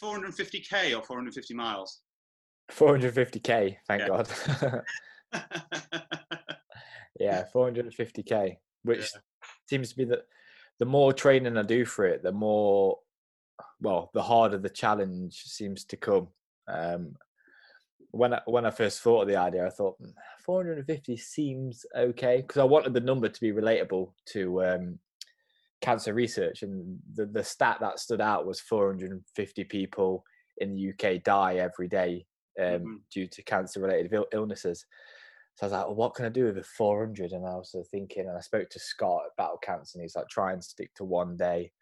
450k or 450 miles? 450k, thank Yeah. God. yeah, 450k, which Yeah. seems to be that the more training I do for it, the more well, the harder the challenge seems to come. Um, when I, when I first thought of the idea, I thought "Hmm, 450 seems okay because I wanted the number to be relatable to um, cancer research, and the the stat that stood out was 450 people in the UK die every day um, Mhm. due to cancer related Ill- illnesses. So I was like, well, what can I do with the 400? And I was sort of thinking, and I spoke to Scott at Battle Cancer, and he's like, try and stick to one day.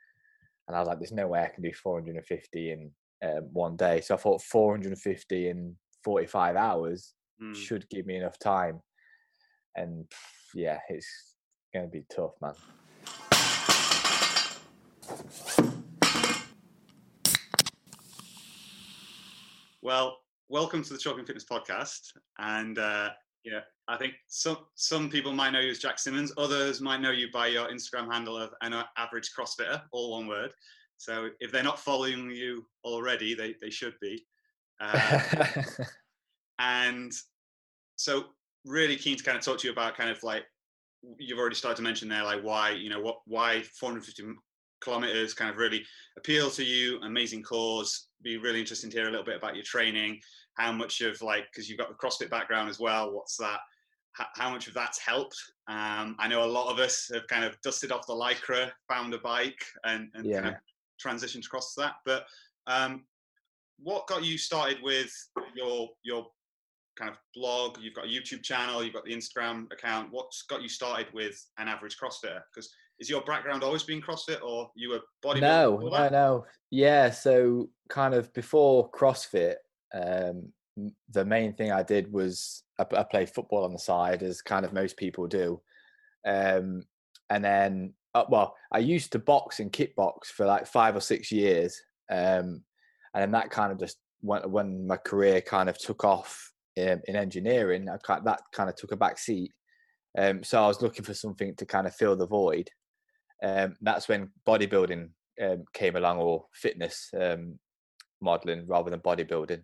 And I was like, there's no way I can do 450 in um, one day. So I thought 450 in 45 hours Hmm. should give me enough time. And yeah, it's going to be tough, man. Well, welcome to the Chalking Fitness podcast. And uh, yeah, I think some some people might know you as Jack Simmons. Others might know you by your Instagram handle of an average CrossFitter, all one word. So if they're not following you already, they, they should be. Uh, and so really keen to kind of talk to you about kind of like you've already started to mention there like why you know what why 450 m- kilometers kind of really appeal to you amazing cause be really interesting to hear a little bit about your training. How much of like because you've got the crossfit background as well what's that how, much of that's helped? Um, i know a lot of us have kind of dusted off the lycra found a bike and, and kind of transitioned across that. But um, what got you started with your your kind of blog? You've got a youtube channel you've got the instagram account. What's got you started with an average crossfitter? Because is your background always been crossfit or you were bodybuilding no, no, no. Yeah, so kind of before CrossFit, um, the main thing I did was I, I played football on the side, as kind of most people do. Um, and then, uh, well, I used to box and kickbox for like five or six years. Um, and then that kind of just went when my career kind of took off um, in engineering. I that kind of took a back seat. Um, so I was looking for something to kind of fill the void. Um, that's when bodybuilding um, came along, or fitness um, modeling rather than bodybuilding.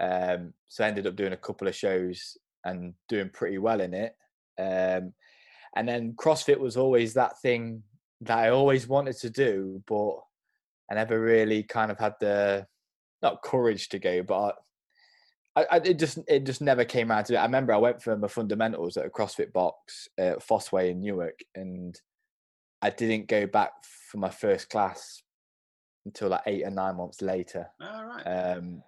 Um, so I ended up doing a couple of shows and doing pretty well in it. Um, and then CrossFit was always that thing that I always wanted to do, but I never really kind of had the not courage to go, but I, I, it just it just never came out to it. I remember I went for my fundamentals at a CrossFit box at Fossway in Newark, and I didn't go back for my first class until like eight or nine months later. all right Um,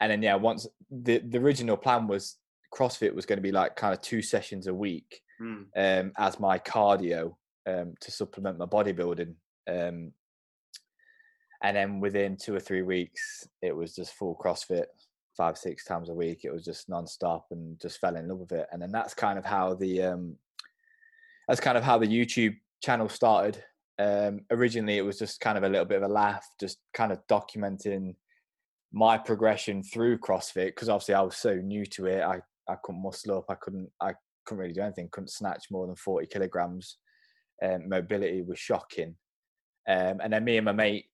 and then yeah, once the the original plan was CrossFit was going to be like kind of two sessions a week Hmm. um, as my cardio um, to supplement my bodybuilding. Um, and then within two or three weeks, it was just full CrossFit, five six times a week. It was just non-stop, and just fell in love with it. And then that's kind of how the um, that's kind of how the YouTube channel started. Um, originally, it was just kind of a little bit of a laugh, just kind of documenting my progression through CrossFit because obviously I was so new to it. I I couldn't muscle up. I couldn't I couldn't really do anything. Couldn't snatch more than forty kilograms. Um, mobility was shocking. Um, and then me and my mate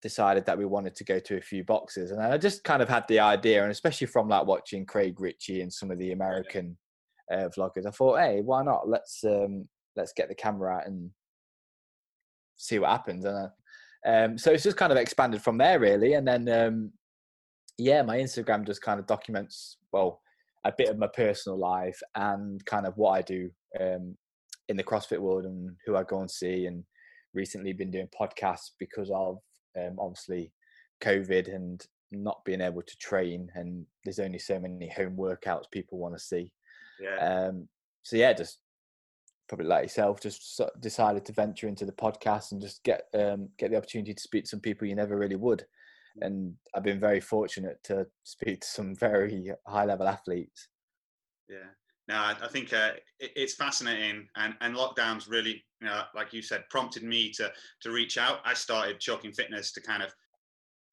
decided that we wanted to go to a few boxes, and I just kind of had the idea, and especially from like watching Craig Ritchie and some of the American uh, vloggers, I thought, hey, why not? Let's um, let's get the camera out and see what happens. And uh, um, so it's just kind of expanded from there, really. And then um, yeah, my Instagram just kind of documents well a bit of my personal life and kind of what I do um, in the CrossFit world and who I go and see. And recently been doing podcasts because of um, obviously COVID and not being able to train. And there's only so many home workouts people want to see. yeah Um, so yeah, just probably like yourself, just sort of decided to venture into the podcast and just get um, get the opportunity to speak to some people you never really would. And I've been very fortunate to speak to some very high level athletes. Yeah. No, I, I think uh, it, it's fascinating, and and lockdowns really, you know, like you said, prompted me to to reach out. I started Chalking Fitness to kind of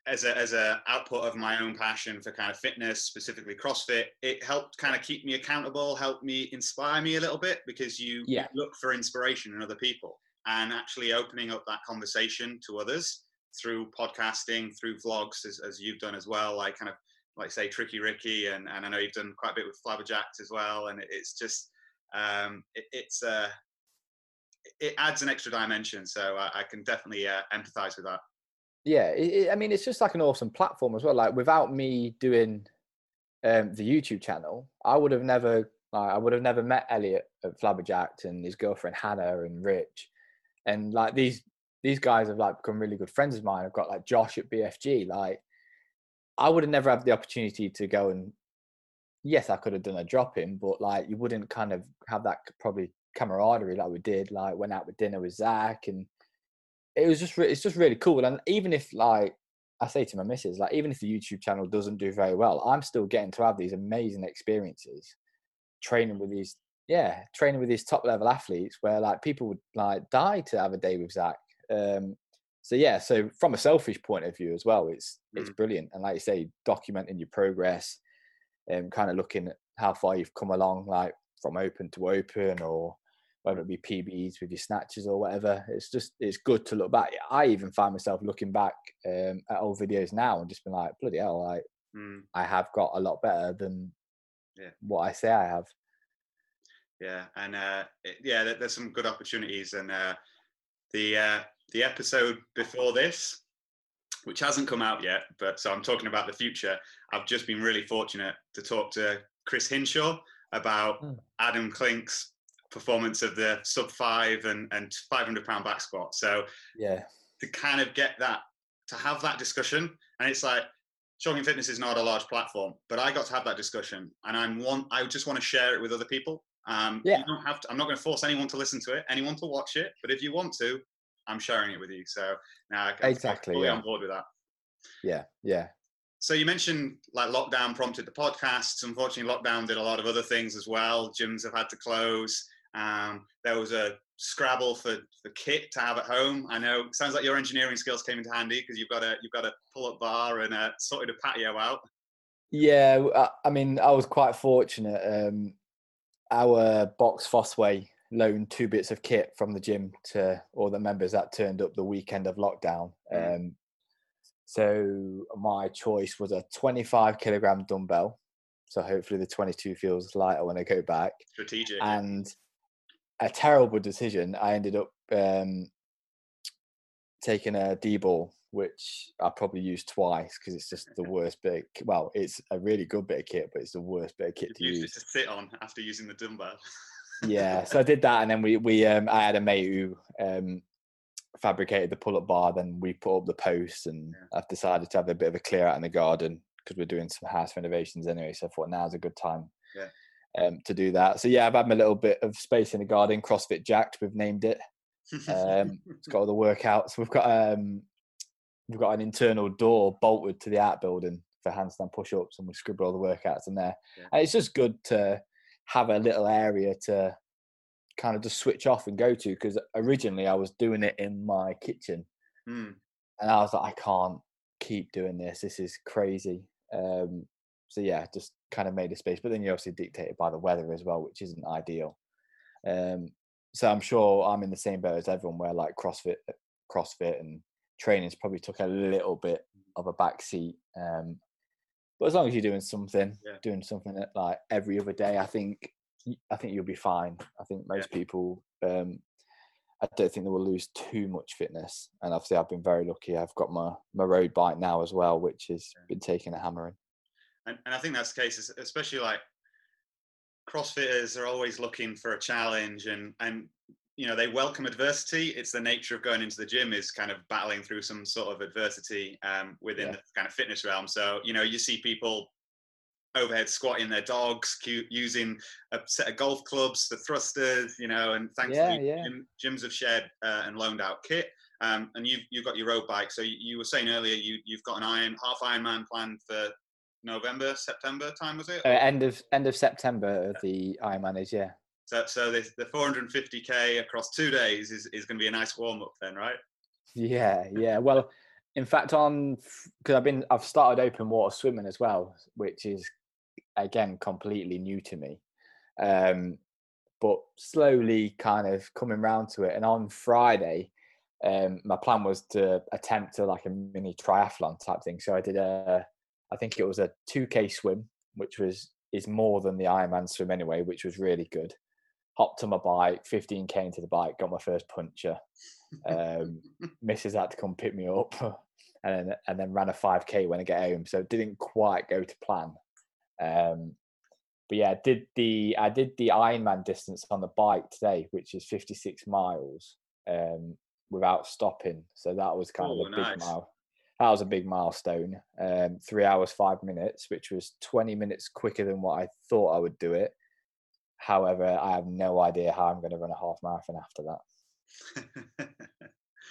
as a as a output of my own passion for kind of fitness, specifically CrossFit. It helped kind of keep me accountable, helped me inspire me a little bit because you, Yeah. look for inspiration in other people, and actually opening up that conversation to others through podcasting, through vlogs, as, as you've done as well, like kind of like say Tricky Ricky, and, and I know you've done quite a bit with Flabberjacked as well, and it's just um, it, it's uh, it adds an extra dimension. So I, I can definitely uh, empathize with that. Yeah, it, it, I mean, it's just like an awesome platform as well. Like without me doing um, the YouTube channel, I would have never, like, I would have never met Elliot at Flabberjacked and his girlfriend Hannah and Rich, and like these these guys have like become really good friends of mine. I've got like Josh at BFG. Like, I would have never had the opportunity to go and yes, I could have done a drop in, but like you wouldn't kind of have that probably camaraderie like we did. Like went out with dinner with Zach, and it was just re- it's just really cool. And even if like I say to my missus, like even if the YouTube channel doesn't do very well, I'm still getting to have these amazing experiences, training with these yeah, training with these top level athletes where like people would like die to have a day with Zach. Um, so yeah, so from a selfish point of view as well, it's mm. it's brilliant. And like you say, documenting your progress, and um, kind of looking at how far you've come along, like from open to open, or whether it be PBs with your snatches or whatever. It's just it's good to look back. I even find myself looking back um, at old videos now and just being like, bloody hell, like mm. I have got a lot better than yeah. what I say I have. Yeah, and uh, it, yeah, there's some good opportunities, and uh, the uh, the episode before this, which hasn't come out yet, but so I'm talking about the future. I've just been really fortunate to talk to Chris Hinshaw about mm. Adam Klink's performance of the sub five and, and 500 pound back squat. So yeah, to kind of get that, to have that discussion, and it's like Chalking Fitness is not a large platform, but I got to have that discussion, and I'm one. I just want to share it with other people. Um, yeah. You don't have to. I'm not going to force anyone to listen to it, anyone to watch it, but if you want to, I'm sharing it with you. So now I exactly fully yeah. on board with that. Yeah, yeah. So you mentioned like lockdown prompted the podcasts. Unfortunately, lockdown did a lot of other things as well. Gyms have had to close. Um, there was a Scrabble for the kit to have at home. I know sounds like your engineering skills came into handy because you've got a you've got a pull up bar and a, sorted a patio out. Yeah, I mean, I was quite fortunate. Um, our box Fossway loaned two bits of kit from the gym to all the members that turned up the weekend of lockdown. Mm. Um, so my choice was a 25 kilogram dumbbell. So hopefully the 22 feels lighter when I go back. Strategic. And a terrible decision. I ended up um, taking a D ball, which I probably used twice because it's just the worst bit. Of, well, it's a really good bit of kit, but it's the worst bit of kit to use. to sit on after using the dumbbell. yeah, so I did that, and then we we um, I had a mate who um, fabricated the pull-up bar. Then we put up the posts, and yeah. I've decided to have a bit of a clear out in the garden because we're doing some house renovations anyway. So I thought now's a good time yeah. Um, to do that. So yeah, I've had my little bit of space in the garden. CrossFit Jacked, we've named it. Um, it's got all the workouts. We've got um, we've got an internal door bolted to the art building for handstand push-ups, and we scribble all the workouts in there. Yeah. And it's just good to have a little area to kind of just switch off and go to because originally I was doing it in my kitchen, mm. and I was like, I can't keep doing this. This is crazy. Um, so yeah, just kind of made a space. But then you're obviously dictated by the weather as well, which isn't ideal. Um, so I'm sure I'm in the same boat as everyone, where like CrossFit, CrossFit and trainings probably took a little bit of a back seat. Um, but as long as you're doing something, yeah. doing something like every other day, I think I think you'll be fine. I think most yeah. people um, I don't think they will lose too much fitness. And obviously, I've been very lucky. I've got my my road bike now as well, which has been taking a hammering. And, and I think that's the case, especially like CrossFitters are always looking for a challenge, and and you know they welcome adversity. It's the nature of going into the gym is kind of battling through some sort of adversity um, within yeah. the kind of fitness realm. So you know you see people overhead squatting their dogs, using a set of golf clubs, the thrusters, you know, and thankfully yeah, yeah. gyms have shared uh, and loaned out kit. Um, and you've you've got your road bike. So you, you, were saying earlier you you've got an iron half Ironman planned for November September time was it? Uh, end of end of September the Ironman is yeah. So so the the 450k across two days is is going to be a nice warm up then, right? Yeah, yeah. Well, in fact, on because I've been I've started open water swimming as well, which is again completely new to me um, but slowly kind of coming round to it and on friday um, my plan was to attempt to like a mini triathlon type thing. So I did a, I think it was a 2k swim, which was is more than the Ironman swim anyway, which was really good. Hopped on my bike, 15k into the bike, got my first puncture. Um, Mrs. had to come pick me up, and then, and then ran a 5k when I get home. So it didn't quite go to plan. Um, but yeah, I did the I did the Ironman distance on the bike today, which is 56 miles. Um, without stopping. So that was kind Ooh, of a nice. big mile. That was a big milestone. Um, three hours five minutes, which was twenty minutes quicker than what I thought I would do it. However, I have no idea how I'm going to run a half marathon after that.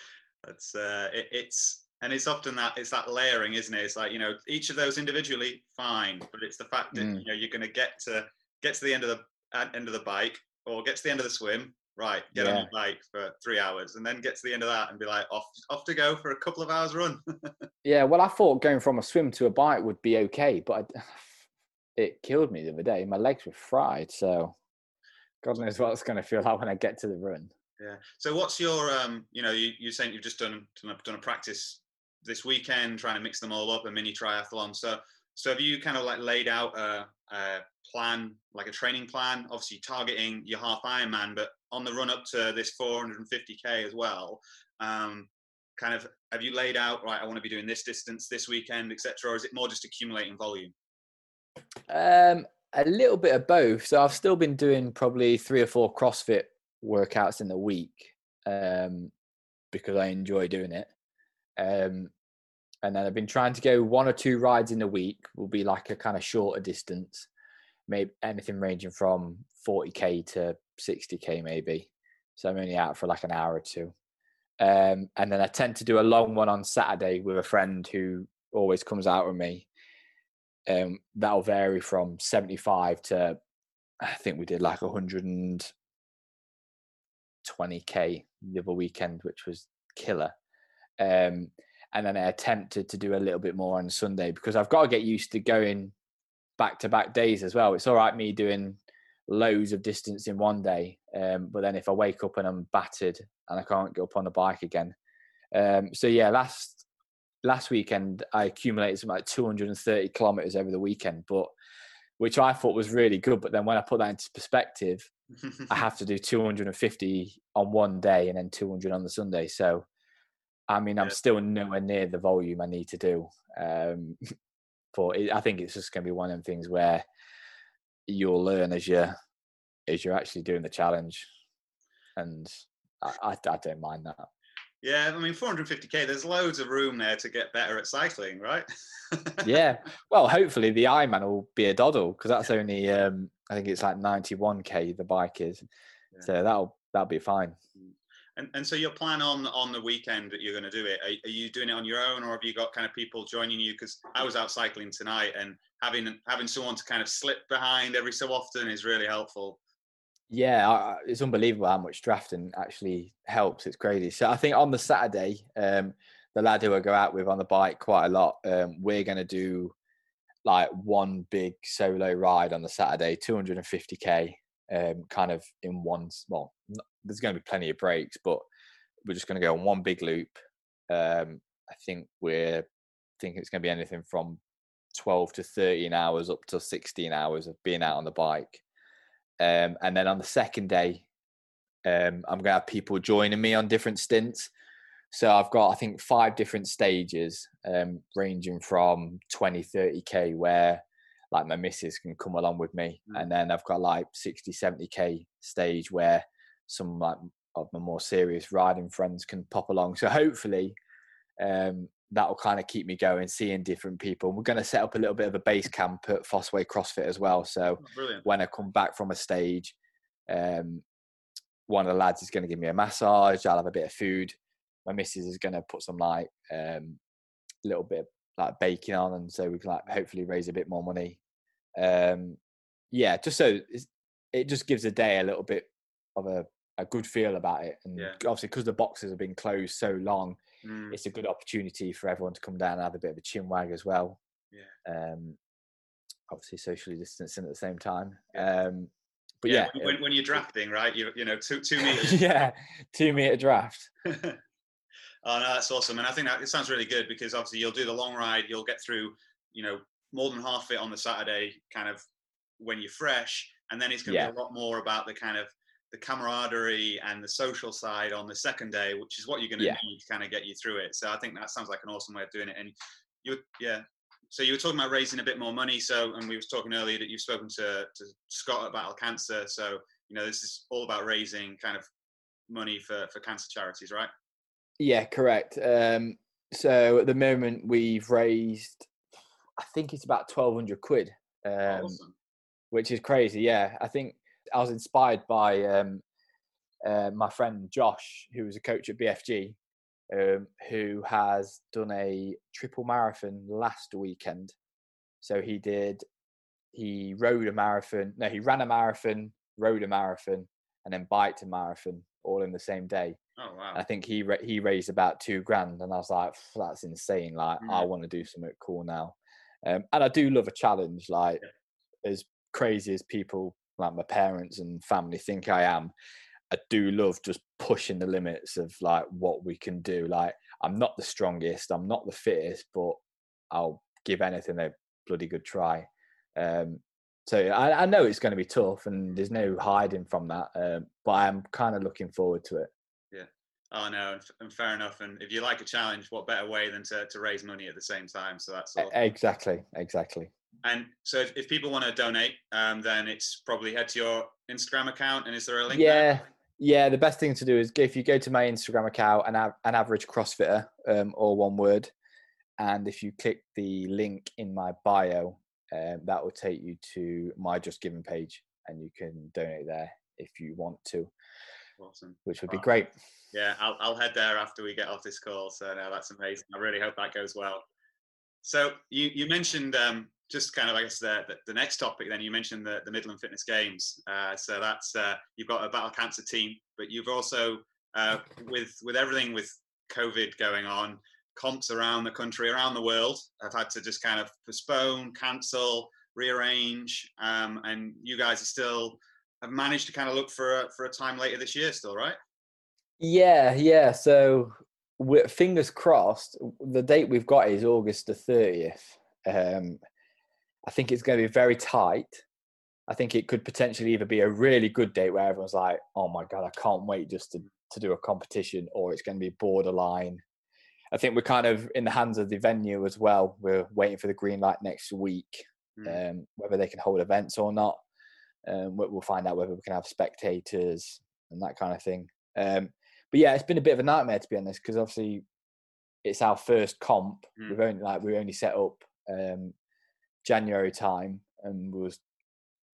That's uh, it, it's and it's often that it's that layering, isn't it? It's like you know each of those individually fine, but it's the fact that mm. you know you're going to get to get to the end of the end of the bike or get to the end of the swim right, get yeah. on your bike for three hours, and then get to the end of that and be like, off, off to go for a couple of hours run. yeah, well, I thought going from a swim to a bike would be okay, but I, it killed me the other day. My legs were fried, so God knows what it's going to feel like when I get to the run. Yeah. So, what's your, um, you know, you, you're saying you've just done done a, done a practice this weekend, trying to mix them all up, a mini triathlon. So, so have you kind of like laid out a, a plan, like a training plan? Obviously, targeting your half Ironman, but on the run up to this 450k as well. Um, kind of, have you laid out right? I want to be doing this distance this weekend, etc., or is it more just accumulating volume? Um, a little bit of both. So I've still been doing probably three or four CrossFit workouts in the week um, because I enjoy doing it. Um, and then I've been trying to go one or two rides in a week. Will be like a kind of shorter distance, maybe anything ranging from 40k to 60k maybe. So I'm only out for like an hour or two. Um, and then I tend to do a long one on Saturday with a friend who always comes out with me. Um, that'll vary from 75 to I think we did like 120k the other weekend, which was killer. Um, and then I attempted to do a little bit more on Sunday because I've got to get used to going back to back days as well. It's all right me doing loads of distance in one day, um, but then if I wake up and I'm battered and I can't get up on the bike again, um, so yeah, last last weekend I accumulated some like 230 kilometers over the weekend, but which I thought was really good. But then when I put that into perspective, I have to do 250 on one day and then 200 on the Sunday. So I mean, I'm still nowhere near the volume I need to do. Um, but it, I think it's just going to be one of them things where you'll learn as you as you're actually doing the challenge, and I, I, I don't mind that. Yeah, I mean, 450k. There's loads of room there to get better at cycling, right? yeah. Well, hopefully the Ironman will be a doddle because that's only um, I think it's like 91k the bike is, yeah. so that'll that'll be fine. And, and so your plan on on the weekend that you're going to do it, are, are, you doing it on your own or have you got kind of people joining you? Because I was out cycling tonight and having having someone to kind of slip behind every so often is really helpful. Yeah, it's unbelievable how much drafting actually helps. It's crazy. So I think on the Saturday, um, the lad who I go out with on the bike quite a lot, um, we're going to do like one big solo ride on the Saturday, 250k, um, kind of in one. Well, there's going to be plenty of breaks, but we're just going to go on one big loop. Um, I think we're thinking it's going to be anything from 12 to 13 hours up to 16 hours of being out on the bike. Um, and then on the second day, um, I'm going to have people joining me on different stints. So I've got, I think, five different stages, um, ranging from 20, 30k, where like my missus can come along with me. Mm. And then I've got like 60, 70k stage where some like of my more serious riding friends can pop along. So hopefully um, that will kind of keep me going, seeing different people. We're going to set up a little bit of a base camp at Fossway CrossFit as well. So oh, when I come back from a stage, um, one of the lads is going to give me a massage. I'll have a bit of food. My missus is going to put some like um, little bit like baking on, and so we can like hopefully raise a bit more money. Um, yeah, just so it just gives a day a little bit of a a good feel about it. And yeah. obviously, because the boxes have been closed so long, mm. it's a good opportunity for everyone to come down and have a bit of a chin wag as well. Yeah. Um, obviously, socially distancing at the same time. Yeah. Um, but yeah, yeah when, when, you're drafting, right? You you know two two meters. yeah, two meter draft. Oh no, that's awesome, and I think that it sounds really good because obviously you'll do the long ride, you'll get through, you know, more than half it on the Saturday, kind of when you're fresh, and then it's going to Yeah. be a lot more about the kind of the camaraderie and the social side on the second day, which is what you're going to Yeah. need to kind of get you through it. So I think that sounds like an awesome way of doing it. And you, yeah. So you were talking about raising a bit more money. So, and we was talking earlier that you've spoken to, to Scott about Cancer. So, you know, this is all about raising kind of money for, for cancer charities, right? Yeah, correct. Um, so at the moment we've raised, I think it's about twelve hundred quid, um, awesome. which is crazy. Yeah, I think I was inspired by um, uh, my friend Josh, who was a coach at BFG, um, who has done a triple marathon last weekend. So he did, he rode a marathon. No, he ran a marathon, rode a marathon, and then biked a marathon all in the same day. Oh, wow. I think he ra- he raised about two grand, and I was like, "That's insane! Like, I Mm. want to do something cool now." Um, and I do love a challenge. Like, as crazy as people like my parents and family think I am, I do love just pushing the limits of like what we can do. Like, I'm not the strongest, I'm not the fittest, but I'll give anything a bloody good try. Um, so I, I know it's going to be tough, and there's no hiding from that. Um, but I'm kind of looking forward to it. Oh no, and, and fair enough. And if you like a challenge, what better way than to, to raise money at the same time? So that's all. Exactly, exactly. And so if, if people want to donate, um, then it's probably head to your Instagram account. And is there a link? there? Yeah, yeah. The best thing to do is if you go to my Instagram account, an, av- an average CrossFitter, um, all one word, and if you click the link in my bio, um, that will take you to my Just Giving page, and you can donate there if you want to, Awesome. which would be great. Yeah, I'll, I'll head there after we get off this call. So no, that's amazing. I really hope that goes well. So you, you mentioned um, just kind of, I guess, the, the, the next topic. Then you mentioned the, the Midland Fitness Games. Uh, so that's uh, you've got a battle cancer team, but you've also uh, with with everything with COVID going on, comps around the country, around the world, have had to just kind of postpone, cancel, rearrange, um, and you guys are still have managed to kind of look for a, for a time later this year, still, right? Yeah, yeah. So we fingers crossed. The date we've got is August the thirtieth. Um, I think it's going to be very tight. I think it could potentially either be a really good date where everyone's like, "Oh my god, I can't wait just to to do a competition," or it's going to be borderline. I think we're kind of in the hands of the venue as well. We're waiting for the green light next week, Mm. um, whether they can hold events or not. Um, we- we'll find out whether we can have spectators and that kind of thing. Um, but yeah, it's been a bit of a nightmare to be honest, because obviously it's our first comp. Mm. We've only like we only set up um, January time, and we was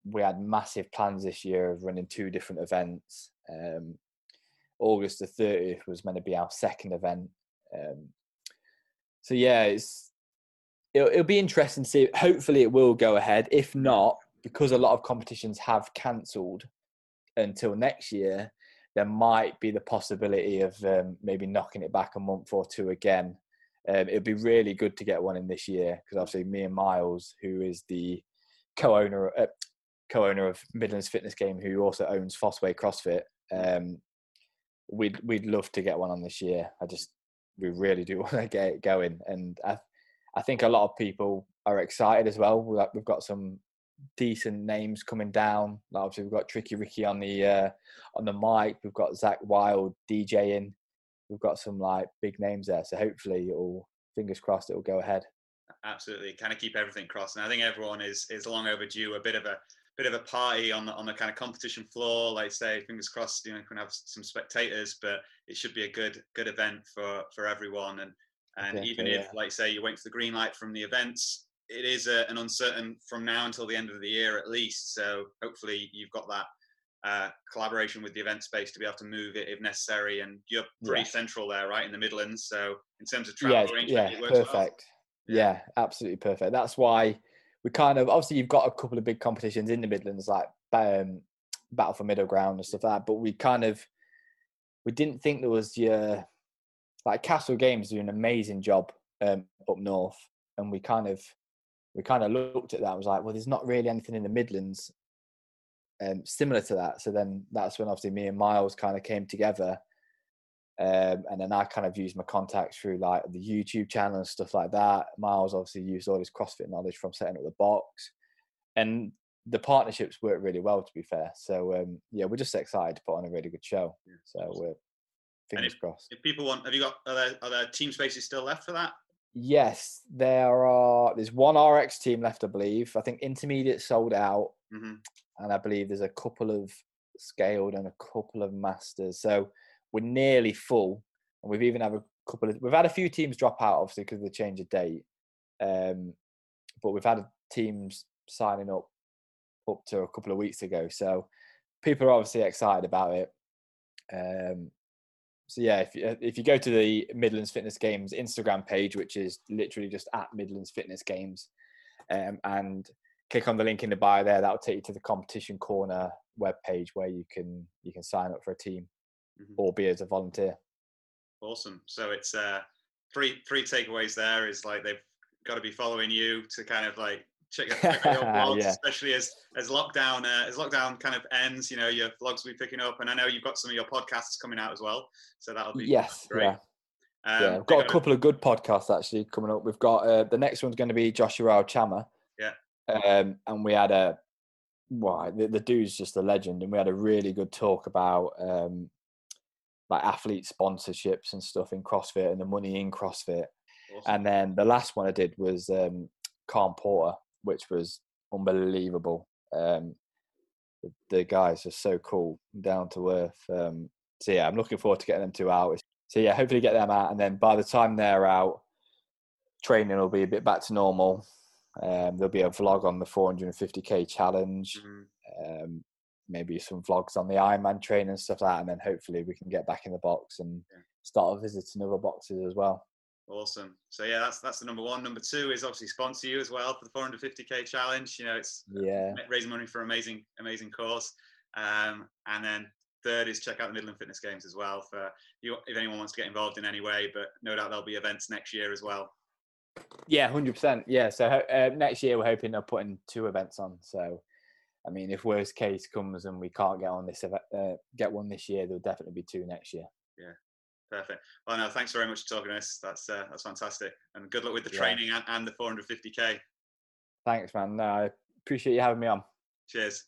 we had massive plans this year of running two different events. Um, August the thirtieth was meant to be our second event. Um, so yeah, it's it'll, it'll be interesting to see. Hopefully, it will go ahead. If not, because a lot of competitions have cancelled until next year, there might be the possibility of um, maybe knocking it back a month or two again. Um, it'd be really good to get one in this year because obviously me and Miles, who is the co-owner uh, co-owner of Midlands Fitness Game, who also owns Fossway CrossFit, um, we'd we'd love to get one on this year. I just we really do want to get it going, and I I think a lot of people are excited as well. We've we've got some decent names coming down. Obviously, we've got Tricky Ricky on the uh, on the mic. We've got Zach Wild DJing. We've got some like big names there. So hopefully, it'll fingers crossed it'll go ahead. absolutely kind of keep everything crossed and i think everyone is is long overdue a bit of a bit of a party on the on the kind of competition floor like say fingers crossed you know we can have some spectators but it should be a good good event for for everyone and and Exactly, even if yeah. like say you wait for the green light from the events it is a, an uncertain from now until the end of the year at least so hopefully you've got that uh, collaboration with the event space to be able to move it if necessary and you're pretty Yeah. central there right in the midlands so in terms of travel yeah, arrangement yeah, it works well. perfect. Yeah. Yeah. absolutely perfect. That's why we kind of obviously you've got a couple of big competitions in the Midlands like um, Battle for Middle Ground and stuff like that, but we kind of we didn't think there was your like Castle Games do an amazing job um, up north, and we kind of we kind of looked at that and was like, well, there's not really anything in the Midlands um, similar to that. So then that's when obviously me and Miles kind of came together Um, and then I kind of used my contacts through like the YouTube channel and stuff like that. Miles obviously used all his CrossFit knowledge from setting up the box, and the partnerships work really well. To be fair, so um, yeah, we're just excited to put on a really good show. Yeah, So we're fingers if- crossed. If people want, have you got are there, are there team spaces still left for that? Yes, there are. There's one RX team left, I believe. I think intermediate sold out, hmm and I believe there's a couple of scaled and a couple of masters. So we're nearly full, and we've even had a couple of. We've had a few teams drop out, obviously, because of the change of date. Um, but we've had teams signing up up to a couple of weeks ago, so people are obviously excited about it. Um, so yeah, if you, if you go to the Midlands Fitness Games Instagram page, which is literally just at Midlands Fitness Games, um, and click on the link in the bio there, that'll take you to the competition corner web page where you can you can sign up for a team Mhm. or be as a volunteer. Awesome. So it's uh, three three takeaways. There is like they've got to be following you to kind of like check, out your vlogs, Yeah. especially as as lockdown uh, as lockdown kind of ends. You know, your vlogs will be picking up, and I know you've got some of your podcasts coming out as well. So that'll be Yes, great. yeah, Um, yeah. We've got a couple of good podcasts actually coming up. We've got uh, the next one's going to be Joshua Chama. Yeah. Um, and we had a why the, the dude's just a legend, and we had a really good talk about um, like athlete sponsorships and stuff in CrossFit and the money in CrossFit. awesome. And then the last one I did was um, Calm Porter, which was unbelievable. Um, the, the guys are so cool, down to earth. Um, so yeah, I'm looking forward to getting them two out. So yeah, hopefully get them out, and then by the time they're out, training will be a bit back to normal. Um, there'll be a vlog on the 450k challenge, Mhm. um, maybe some vlogs on the Ironman training and stuff like that, and then hopefully we can get back in the box and Yeah. start visiting other boxes as well. Awesome. So yeah, that's that's the number one. Number two is obviously sponsor you as well for the 450k challenge. You know, it's Yeah. raising money for amazing amazing cause. Um, and then third is check out the Midland Fitness Games as well for you if anyone wants to get involved in any way. But no doubt there'll be events next year as well. Yeah, hundred percent. Yeah, so uh, next year we're hoping of putting two events on. So, I mean, if worst case comes and we can't get on this event, uh, get one this year, there'll definitely be two next year. Perfect. Well, no, thanks very much for talking to us. That's uh, that's fantastic, and good luck with the Yeah. training and, and the 450k. Thanks, man. No, I appreciate you having me on. Cheers.